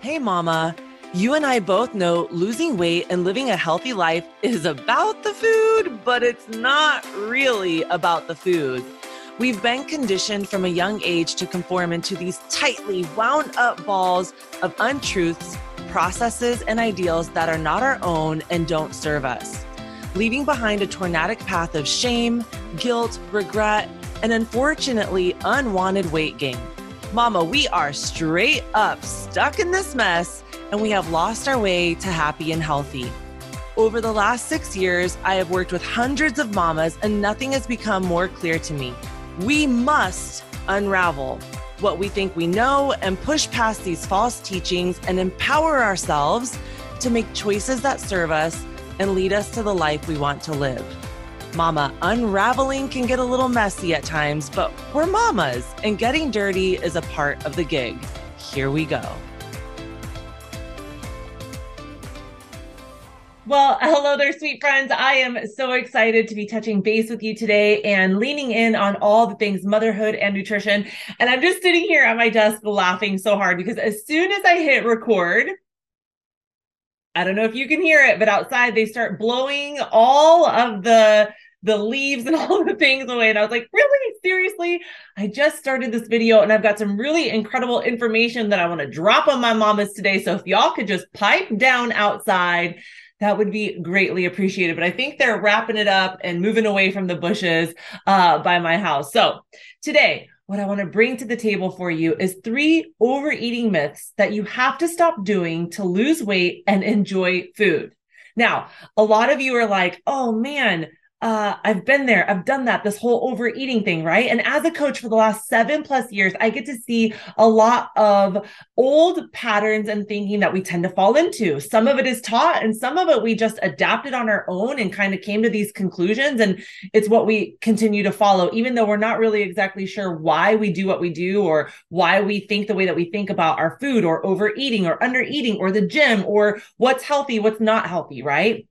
Hey, Mama. You and I both know losing weight and living a healthy life is about the food, but it's not really about the food. We've been conditioned from a young age to conform into these tightly wound up balls of untruths, processes, and ideals that are not our own and don't serve us, leaving behind a tornadic path of shame, guilt, regret, and unfortunately, unwanted weight gain. Mama, we are straight up stuck in this mess and we have lost our way to happy and healthy. Over the last six years, I have worked with hundreds of mamas and nothing has become more clear to me. We must unravel what we think we know and push past these false teachings and empower ourselves to make choices that serve us and lead us to the life we want to live. Mama, unraveling can get a little messy at times, but we're mamas, and getting dirty is a part of the gig. Here we go. Well, hello there, sweet friends. I am so excited to be touching base with you today and leaning in on all the things motherhood and nutrition. And I'm just sitting here at my desk laughing so hard because as soon as I hit record, I don't know if you can hear it, but outside they start blowing all of the the leaves and all the things away. And I was like, really? Seriously? I just started this video and I've got some really incredible information that I want to drop on my mamas today. So if y'all could just pipe down outside, that would be greatly appreciated. But I think they're wrapping it up and moving away from the bushes uh, by my house. So today, what I want to bring to the table for you is three overeating myths that you have to stop doing to lose weight and enjoy food. Now, a lot of you are like, oh man, uh, I've been there. I've done that, this whole overeating thing, right? And as a coach for the last seven plus years, I get to see a lot of old patterns and thinking that we tend to fall into. Some of it is taught and some of it we just adapted on our own and kind of came to these conclusions. And it's what we continue to follow, even though we're not really exactly sure why we do what we do or why we think the way that we think about our food or overeating or undereating or the gym or what's healthy, what's not healthy, right?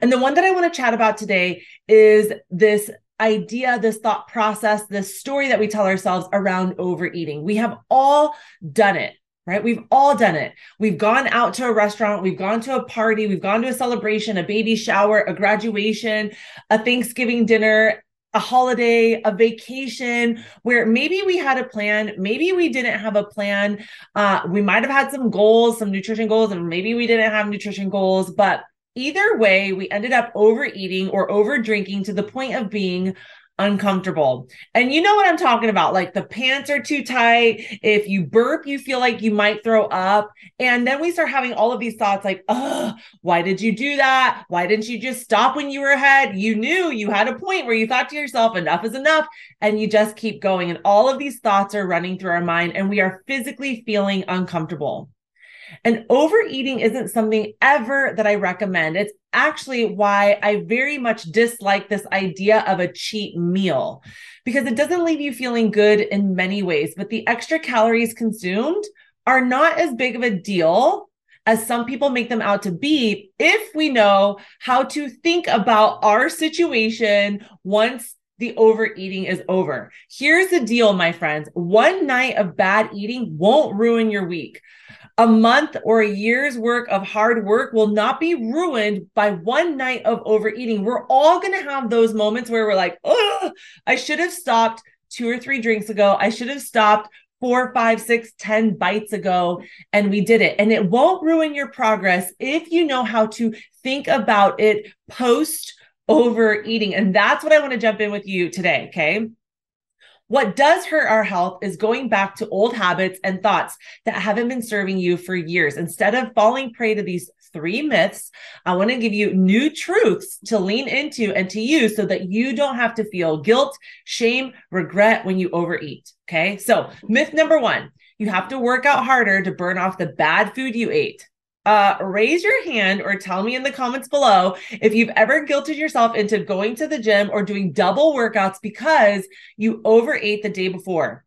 And the one that I want to chat about today is this idea, this thought process, this story that we tell ourselves around overeating. We have all done it right? We've all done it. We've gone out to a restaurant, we've gone to a party, we've gone to a celebration, a baby shower, a graduation, a Thanksgiving dinner, a holiday, a vacation where maybe we had a plan, maybe we didn't have a plan. Uh, we might have had some goals, some nutrition goals, and maybe we didn't have nutrition goals, but either way, we ended up overeating or over drinking to the point of being uncomfortable. And you know what I'm talking about? Like the pants are too tight. If you burp, you feel like you might throw up. And then we start having all of these thoughts like, oh, why did you do that? Why didn't you just stop when you were ahead? You knew you had a point where you thought to yourself, enough is enough. And you just keep going. And all of these thoughts are running through our mind and we are physically feeling uncomfortable. And overeating isn't something ever that I recommend. It's actually why I very much dislike this idea of a cheat meal because it doesn't leave you feeling good in many ways, but the extra calories consumed are not as big of a deal as some people make them out to be if we know how to think about our situation once the overeating is over. Here's the deal, my friends. One night of bad eating won't ruin your week a month or a year's work of hard work will not be ruined by one night of overeating. We're all going to have those moments where we're like, oh, I should have stopped two or three drinks ago. I should have stopped four, five, six, ten bites ago, and we did it. And it won't ruin your progress if you know how to think about it post overeating. And that's what I want to jump in with you today. Okay. What does hurt our health is going back to old habits and thoughts that haven't been serving you for years. Instead of falling prey to these three myths, I want to give you new truths to lean into and to use so that you don't have to feel guilt, shame, regret when you overeat. Okay. So, myth number one you have to work out harder to burn off the bad food you ate uh, raise your hand or tell me in the comments below if you've ever guilted yourself into going to the gym or doing double workouts because you overate the day before,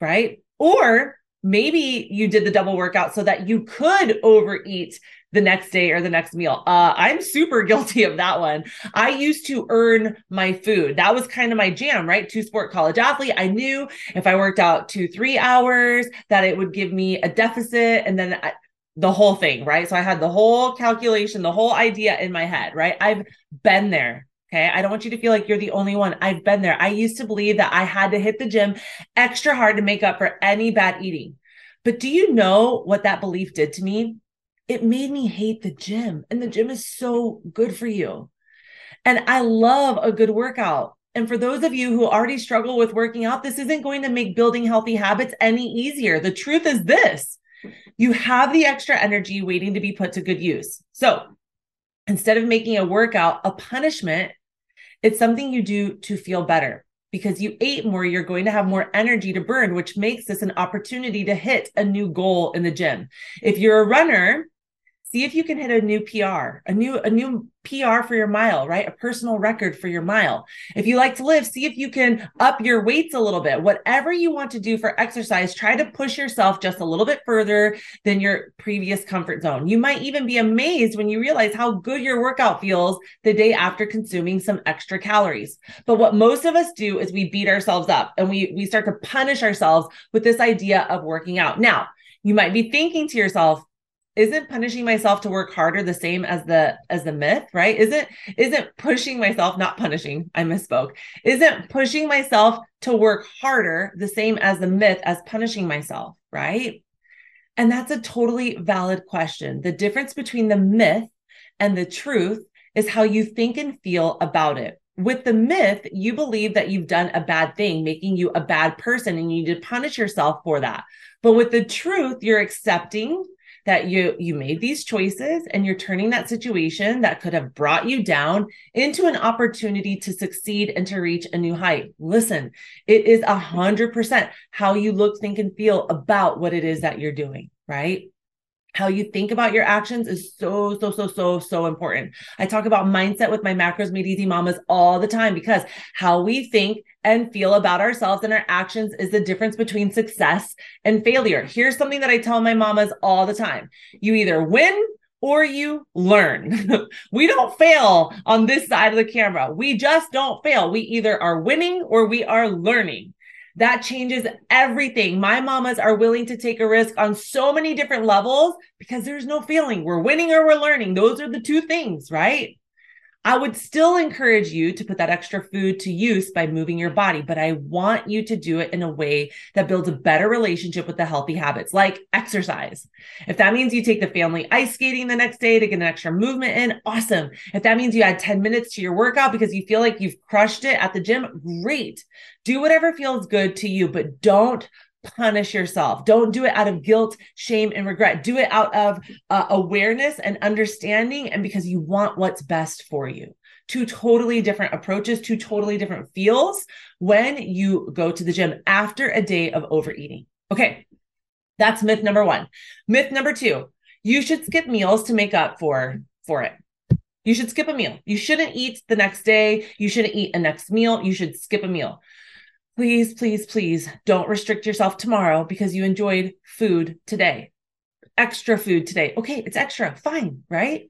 right? Or maybe you did the double workout so that you could overeat the next day or the next meal. Uh, I'm super guilty of that one. I used to earn my food. That was kind of my jam, right? Two sport college athlete. I knew if I worked out two, three hours, that it would give me a deficit. And then I, the whole thing, right? So I had the whole calculation, the whole idea in my head, right? I've been there. Okay. I don't want you to feel like you're the only one. I've been there. I used to believe that I had to hit the gym extra hard to make up for any bad eating. But do you know what that belief did to me? It made me hate the gym, and the gym is so good for you. And I love a good workout. And for those of you who already struggle with working out, this isn't going to make building healthy habits any easier. The truth is this you have the extra energy waiting to be put to good use. So instead of making a workout a punishment, it's something you do to feel better because you ate more, you're going to have more energy to burn, which makes this an opportunity to hit a new goal in the gym. If you're a runner, see if you can hit a new PR, a new a new PR for your mile, right? A personal record for your mile. If you like to live, see if you can up your weights a little bit. Whatever you want to do for exercise, try to push yourself just a little bit further than your previous comfort zone. You might even be amazed when you realize how good your workout feels the day after consuming some extra calories. But what most of us do is we beat ourselves up and we we start to punish ourselves with this idea of working out. Now, you might be thinking to yourself, isn't punishing myself to work harder the same as the as the myth right? Isn't isn't pushing myself not punishing i misspoke. Isn't pushing myself to work harder the same as the myth as punishing myself right? And that's a totally valid question. The difference between the myth and the truth is how you think and feel about it. With the myth, you believe that you've done a bad thing, making you a bad person, and you need to punish yourself for that. But with the truth, you're accepting that you you made these choices and you're turning that situation that could have brought you down into an opportunity to succeed and to reach a new height. Listen it is a hundred percent how you look think and feel about what it is that you're doing right? How you think about your actions is so so so so so important. I talk about mindset with my macros made easy mamas all the time because how we think and feel about ourselves and our actions is the difference between success and failure. Here's something that I tell my mamas all the time you either win or you learn. we don't fail on this side of the camera. We just don't fail. We either are winning or we are learning. That changes everything. My mamas are willing to take a risk on so many different levels because there's no failing. We're winning or we're learning. Those are the two things, right? I would still encourage you to put that extra food to use by moving your body, but I want you to do it in a way that builds a better relationship with the healthy habits, like exercise. If that means you take the family ice skating the next day to get an extra movement in, awesome. If that means you add 10 minutes to your workout because you feel like you've crushed it at the gym, great. Do whatever feels good to you, but don't punish yourself. Don't do it out of guilt, shame, and regret. Do it out of uh, awareness and understanding and because you want what's best for you. Two totally different approaches, two totally different feels when you go to the gym after a day of overeating. Okay, that's myth number one. Myth number two you should skip meals to make up for for it. You should skip a meal. You shouldn't eat the next day. You shouldn't eat a next meal. You should skip a meal please, please, please don't restrict yourself tomorrow because you enjoyed food today. Extra food today. Okay, it's extra. Fine, right?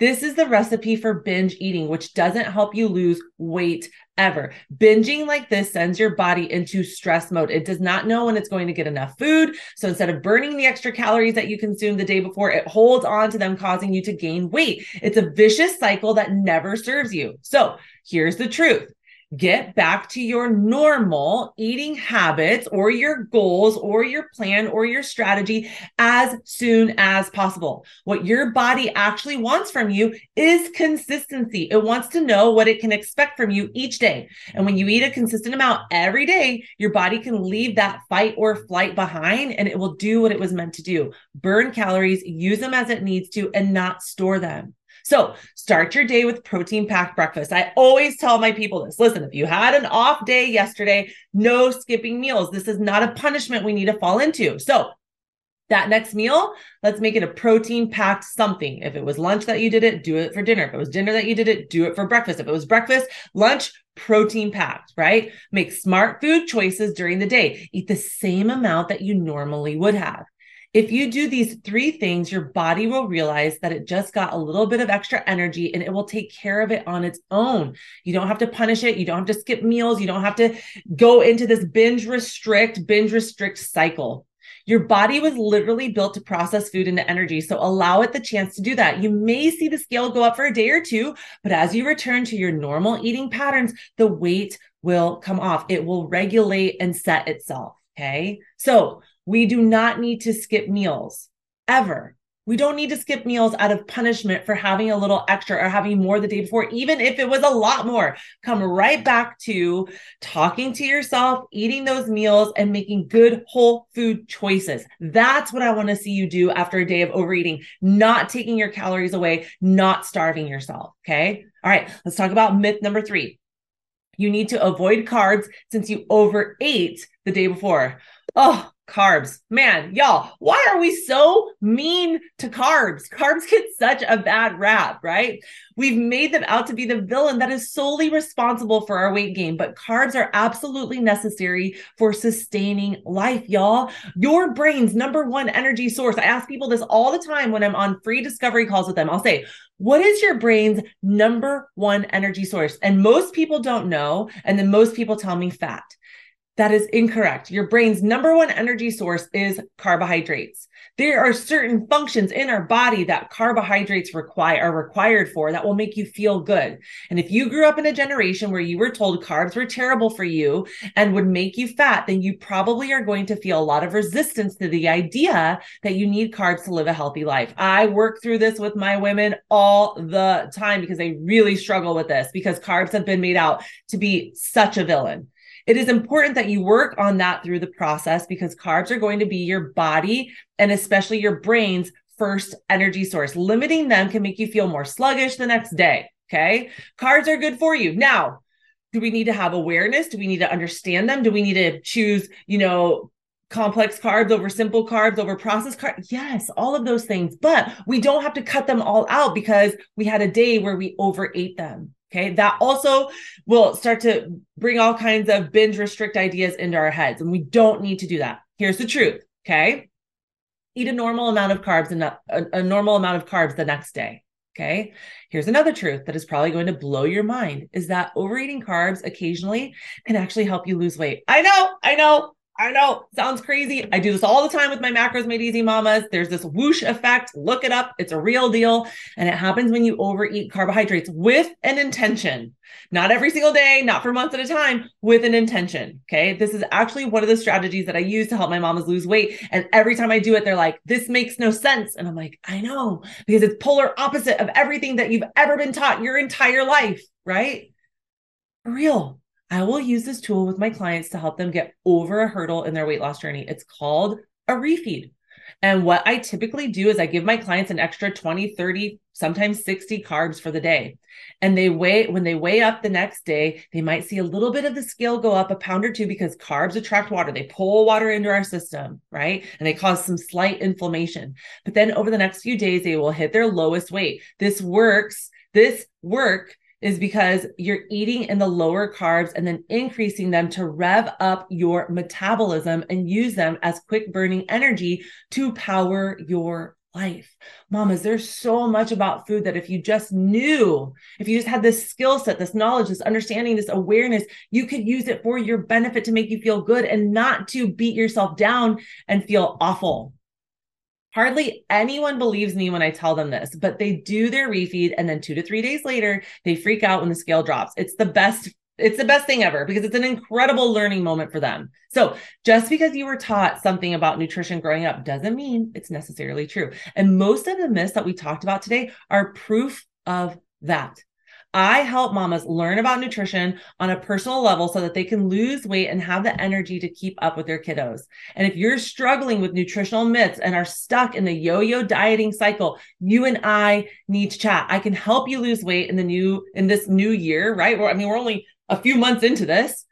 This is the recipe for binge eating, which doesn't help you lose weight ever. Binging like this sends your body into stress mode. It does not know when it's going to get enough food. So instead of burning the extra calories that you consumed the day before, it holds on to them, causing you to gain weight. It's a vicious cycle that never serves you. So here's the truth get back to your normal eating habits or your goals or your plan or your strategy as soon as possible. What your body actually wants from you is consistency. It wants to know what it can expect from you each day. And when you eat a consistent amount every day, your body can leave that fight or flight behind and it will do what it was meant to do burn calories, use them as it needs to, and not store them. So start your day with protein packed breakfast. I always tell my people this listen, if you had an off day yesterday, no skipping meals. This is not a punishment we need to fall into. So that next meal, let's make it a protein packed something. If it was lunch that you did it, do it for dinner. If it was dinner that you did it, do it for breakfast. If it was breakfast, lunch, protein packed, right? Make smart food choices during the day. Eat the same amount that you normally would have. If you do these three things, your body will realize that it just got a little bit of extra energy and it will take care of it on its own. You don't have to punish it. You don't have to skip meals. You don't have to go into this binge restrict, binge restrict cycle. Your body was literally built to process food into energy. So allow it the chance to do that. You may see the scale go up for a day or two, but as you return to your normal eating patterns, the weight will come off. It will regulate and set itself. Okay. So we do not need to skip meals ever. We don't need to skip meals out of punishment for having a little extra or having more the day before, even if it was a lot more. Come right back to talking to yourself, eating those meals, and making good whole food choices. That's what I want to see you do after a day of overeating, not taking your calories away, not starving yourself. Okay. All right. Let's talk about myth number three. You need to avoid carbs since you overate the day before. Oh, carbs. Man, y'all, why are we so mean to carbs? Carbs get such a bad rap, right? We've made them out to be the villain that is solely responsible for our weight gain, but carbs are absolutely necessary for sustaining life, y'all. Your brain's number one energy source. I ask people this all the time when I'm on free discovery calls with them. I'll say, what is your brain's number one energy source? And most people don't know. And then most people tell me fat. That is incorrect. Your brain's number one energy source is carbohydrates. There are certain functions in our body that carbohydrates require are required for that will make you feel good. And if you grew up in a generation where you were told carbs were terrible for you and would make you fat, then you probably are going to feel a lot of resistance to the idea that you need carbs to live a healthy life. I work through this with my women all the time because they really struggle with this because carbs have been made out to be such a villain. It is important that you work on that through the process because carbs are going to be your body and especially your brain's first energy source. Limiting them can make you feel more sluggish the next day. Okay. Carbs are good for you. Now, do we need to have awareness? Do we need to understand them? Do we need to choose, you know, complex carbs over simple carbs over processed carbs? Yes, all of those things. But we don't have to cut them all out because we had a day where we overate them. Okay. That also will start to bring all kinds of binge restrict ideas into our heads. And we don't need to do that. Here's the truth. Okay. Eat a normal amount of carbs and a, a normal amount of carbs the next day. Okay. Here's another truth that is probably going to blow your mind is that overeating carbs occasionally can actually help you lose weight. I know, I know, I know, sounds crazy. I do this all the time with my macros made easy mamas. There's this whoosh effect. Look it up. It's a real deal. And it happens when you overeat carbohydrates with an intention. Not every single day, not for months at a time, with an intention. Okay. This is actually one of the strategies that I use to help my mamas lose weight. And every time I do it, they're like, this makes no sense. And I'm like, I know, because it's polar opposite of everything that you've ever been taught your entire life, right? For real. I will use this tool with my clients to help them get over a hurdle in their weight loss journey. It's called a refeed. And what I typically do is I give my clients an extra 20, 30, sometimes 60 carbs for the day. And they weigh, when they weigh up the next day, they might see a little bit of the scale go up a pound or two because carbs attract water. They pull water into our system, right? And they cause some slight inflammation. But then over the next few days, they will hit their lowest weight. This works. This work is because you're eating in the lower carbs and then increasing them to rev up your metabolism and use them as quick burning energy to power your life. Mamas, there's so much about food that if you just knew, if you just had this skill set, this knowledge, this understanding, this awareness, you could use it for your benefit to make you feel good and not to beat yourself down and feel awful. Hardly anyone believes me when I tell them this, but they do their refeed and then 2 to 3 days later they freak out when the scale drops. It's the best it's the best thing ever because it's an incredible learning moment for them. So, just because you were taught something about nutrition growing up doesn't mean it's necessarily true. And most of the myths that we talked about today are proof of that. I help mamas learn about nutrition on a personal level so that they can lose weight and have the energy to keep up with their kiddos. And if you're struggling with nutritional myths and are stuck in the yo-yo dieting cycle, you and I need to chat. I can help you lose weight in the new in this new year, right? I mean, we're only a few months into this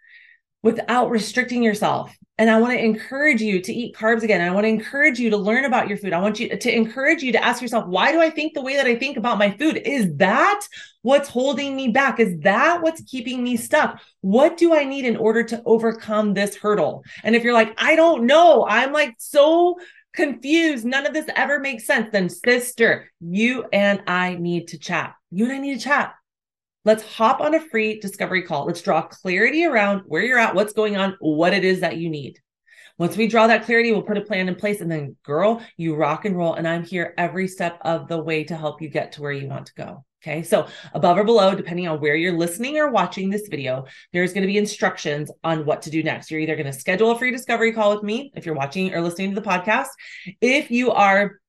without restricting yourself. And I want to encourage you to eat carbs again. I want to encourage you to learn about your food. I want you to encourage you to ask yourself, why do I think the way that I think about my food? Is that what's holding me back? Is that what's keeping me stuck? What do I need in order to overcome this hurdle? And if you're like, I don't know, I'm like so confused, none of this ever makes sense, then sister, you and I need to chat. You and I need to chat. Let's hop on a free discovery call. Let's draw clarity around where you're at, what's going on, what it is that you need. Once we draw that clarity, we'll put a plan in place. And then, girl, you rock and roll. And I'm here every step of the way to help you get to where you want to go. Okay. So above or below, depending on where you're listening or watching this video, there's going to be instructions on what to do next. You're either going to schedule a free discovery call with me if you're watching or listening to the podcast. If you are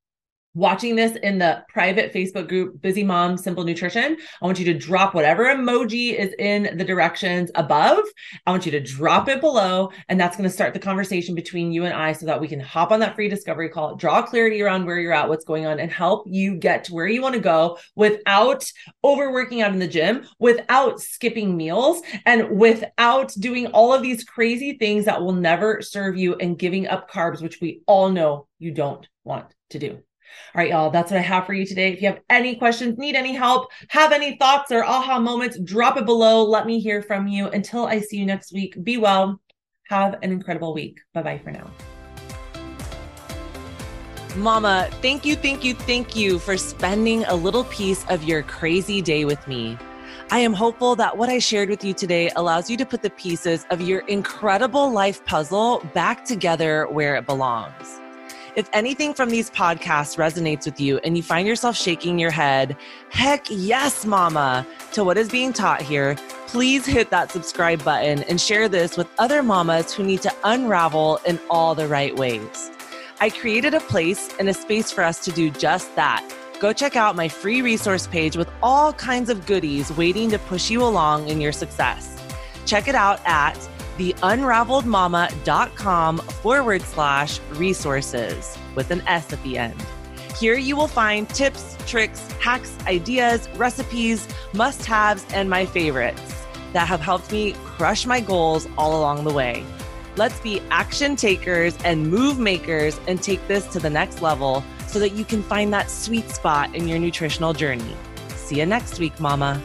watching this in the private Facebook group, Busy Mom Simple Nutrition, I want you to drop whatever emoji is in the directions above. I want you to drop it below. And that's going to start the conversation between you and I so that we can hop on that free discovery call, draw clarity around where you're at, what's going on, and help you get to where you want to go without overworking out in the gym, without skipping meals, and without doing all of these crazy things that will never serve you and giving up carbs, which we all know you don't want to do. All right, y'all, that's what I have for you today. If you have any questions, need any help, have any thoughts or aha moments, drop it below. Let me hear from you. Until I see you next week, be well. Have an incredible week. Bye bye for now. Mama, thank you, thank you, thank you for spending a little piece of your crazy day with me. I am hopeful that what I shared with you today allows you to put the pieces of your incredible life puzzle back together where it belongs. If anything from these podcasts resonates with you and you find yourself shaking your head, heck yes, mama, to what is being taught here, please hit that subscribe button and share this with other mamas who need to unravel in all the right ways. I created a place and a space for us to do just that. Go check out my free resource page with all kinds of goodies waiting to push you along in your success. Check it out at theunraveledmama.com forward slash resources with an S at the end. Here you will find tips, tricks, hacks, ideas, recipes, must haves, and my favorites that have helped me crush my goals all along the way. Let's be action takers and move makers and take this to the next level so that you can find that sweet spot in your nutritional journey. See you next week, Mama.